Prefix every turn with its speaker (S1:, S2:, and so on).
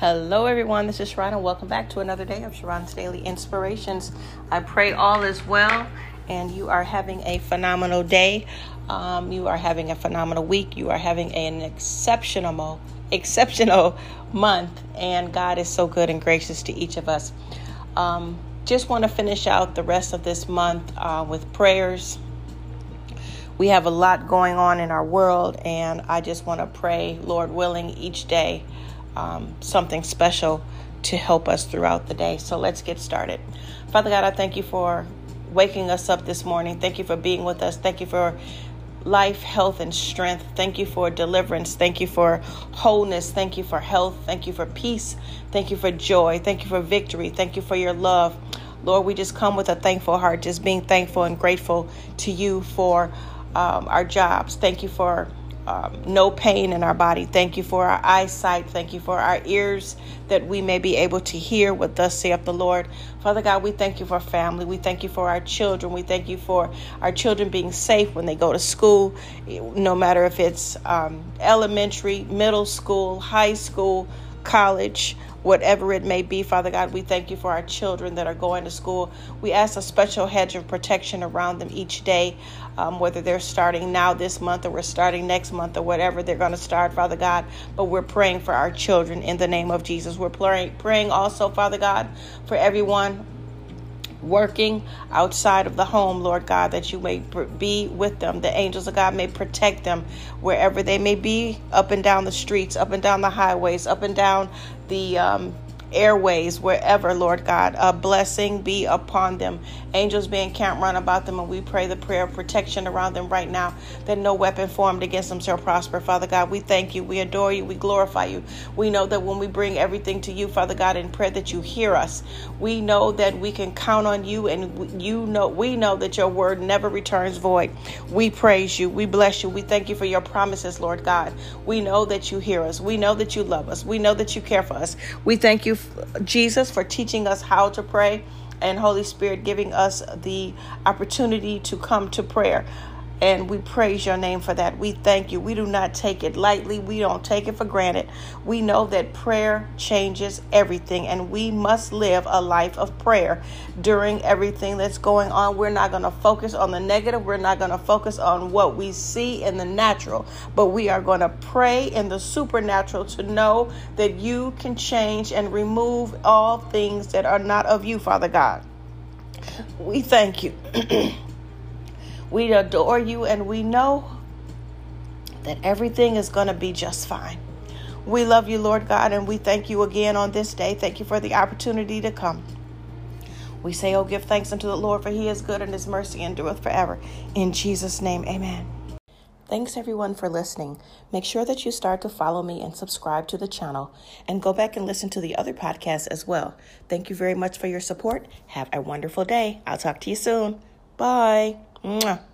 S1: Hello, everyone. This is Sharron, and welcome back to another day of Sharron's Daily Inspirations. I pray all is well and you are having a phenomenal day. Um, you are having a phenomenal week. You are having an exceptional, exceptional month, and God is so good and gracious to each of us. Um, just want to finish out the rest of this month uh, with prayers. We have a lot going on in our world, and I just want to pray, Lord willing, each day um, something special to help us throughout the day. So let's get started. Father God, I thank you for waking us up this morning. Thank you for being with us. Thank you for life, health, and strength. Thank you for deliverance. Thank you for wholeness. Thank you for health. Thank you for peace. Thank you for joy. Thank you for victory. Thank you for your love. Lord, we just come with a thankful heart, just being thankful and grateful to you for um, our jobs. Thank you for um, no pain in our body. Thank you for our eyesight. Thank you for our ears that we may be able to hear what thus saith the Lord. Father God, we thank you for family. We thank you for our children. We thank you for our children being safe when they go to school, no matter if it's um, elementary, middle school, high school, college whatever it may be, Father God. We thank you for our children that are going to school. We ask a special hedge of protection around them each day, um, whether they're starting now this month or we're starting next month or whatever they're going to start, Father God. But we're praying for our children in the name of Jesus. We're praying, praying also, Father God, for everyone working outside of the home, Lord God, that you may be with them. The angels of God may protect them wherever they may be, up and down the streets, up and down the highways, up and down the um, airways, wherever, Lord God. A blessing be upon them. Angels be encamped round about them, and we pray the prayer of protection around them right now, that no weapon formed against them shall prosper. Father God, we thank you, we adore you, we glorify you. We know that when we bring everything to you, Father God, in prayer, that you hear us. We know that we can count on you, and you know we know that your word never returns void. We praise you, we bless you, we thank you for your promises, Lord God. We know that you hear us, we know that you love us, we know that you care for us. We thank you Jesus, for teaching us how to pray, and Holy Spirit giving us the opportunity to come to prayer. And we praise your name for that. We thank you. We do not take it lightly. We don't take it for granted. We know that prayer changes everything, and we must live a life of prayer during everything that's going on. We're not going to focus on the negative. We're not going to focus on what we see in the natural, but we are going to pray in the supernatural to know that you can change and remove all things that are not of you, Father God. We thank you. We adore you and we know that everything is going to be just fine. We love you, Lord God, and we thank you again on this day. Thank you for the opportunity to come. We say, Oh, give thanks unto the Lord, for he is good and his mercy endureth forever. In Jesus' name, amen. Thanks everyone for listening. Make sure that you start to follow me and subscribe to the channel and go back and listen to the other podcasts as well. Thank you very much for your support. Have a wonderful day. I'll talk to you soon. Bye. 嗯啊。